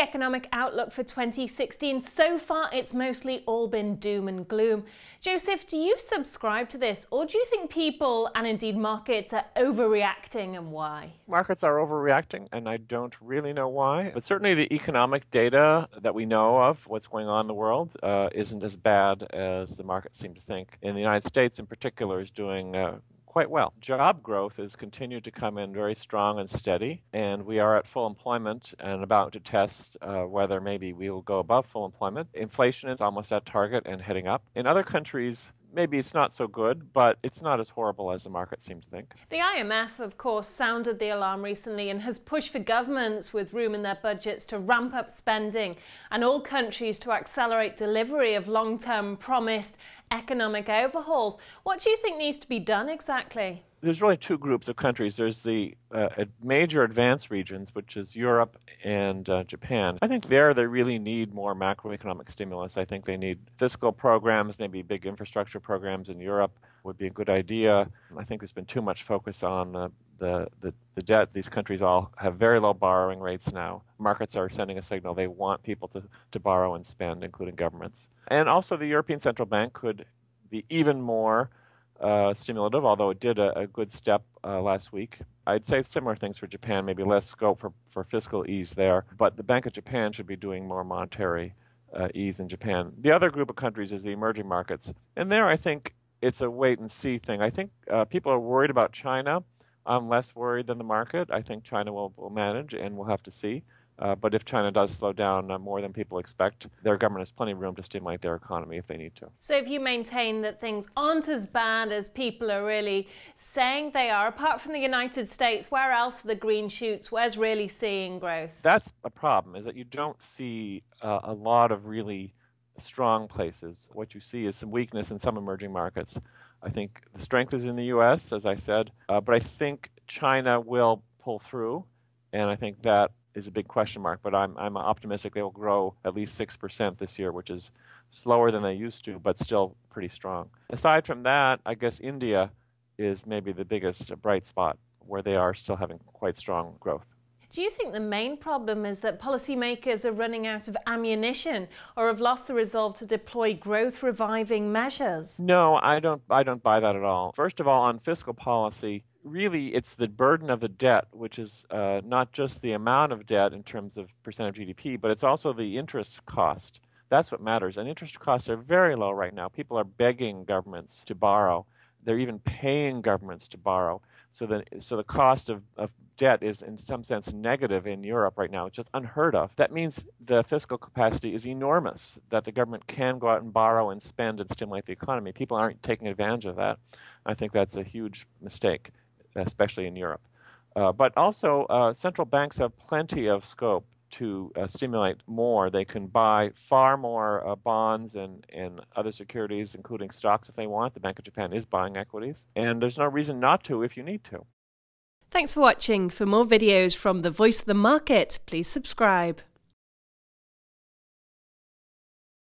economic outlook for 2016. So far, it's mostly all been doom and gloom. Joseph, do you subscribe to this, or do you think people and indeed markets are overreacting and why? Markets are overreacting, and I don't really know why. But certainly, the economic data that we know of, what's going on in the world, uh, isn't as bad as the markets seem to think. In the United States, in particular, is doing uh, quite well. Job growth has continued to come in very strong and steady, and we are at full employment and about to test uh, whether maybe we will go above full employment. Inflation is almost at target and heading up. In other countries, maybe it's not so good, but it's not as horrible as the market seemed to think. The IMF, of course, sounded the alarm recently and has pushed for governments with room in their budgets to ramp up spending and all countries to accelerate delivery of long term promised economic overhauls. What do you think needs to be done exactly? There's really two groups of countries. There's the uh, major advanced regions, which is Europe and uh, Japan. I think there they really need more macroeconomic stimulus. I think they need fiscal programs, maybe big infrastructure programs in Europe would be a good idea. I think there's been too much focus on uh, the, the, the debt. These countries all have very low borrowing rates now. Markets are sending a signal they want people to, to borrow and spend, including governments. And also, the European Central Bank could be even more uh, stimulative, although it did a, a good step uh, last week. I'd say similar things for Japan, maybe less scope for, for fiscal ease there. But the Bank of Japan should be doing more monetary uh, ease in Japan. The other group of countries is the emerging markets. And there, I think it's a wait and see thing. I think uh, people are worried about China. I'm less worried than the market. I think China will, will manage, and we'll have to see. Uh, but if China does slow down uh, more than people expect, their government has plenty of room to stimulate their economy if they need to. So, if you maintain that things aren't as bad as people are really saying they are, apart from the United States, where else are the green shoots? Where's really seeing growth? That's a problem, is that you don't see uh, a lot of really strong places. What you see is some weakness in some emerging markets. I think the strength is in the U.S., as I said, uh, but I think China will pull through, and I think that is a big question mark. But I'm I'm optimistic they will grow at least six percent this year, which is slower than they used to, but still pretty strong. Aside from that, I guess India is maybe the biggest bright spot where they are still having quite strong growth. Do you think the main problem is that policymakers are running out of ammunition or have lost the resolve to deploy growth reviving measures? No, I don't I don't buy that at all. First of all, on fiscal policy, really it's the burden of the debt, which is uh, not just the amount of debt in terms of percent of GDP, but it's also the interest cost. That's what matters. And interest costs are very low right now. People are begging governments to borrow. They're even paying governments to borrow. So the, so the cost of, of debt is in some sense negative in Europe right now. It's just unheard of. That means the fiscal capacity is enormous, that the government can go out and borrow and spend and stimulate the economy. People aren't taking advantage of that. I think that's a huge mistake, especially in Europe. Uh, but also, uh, central banks have plenty of scope to uh, stimulate more. They can buy far more uh, bonds and, and other securities, including stocks, if they want. The Bank of Japan is buying equities. And there's no reason not to if you need to. Thanks for watching. For more videos from the Voice of the Market, please subscribe.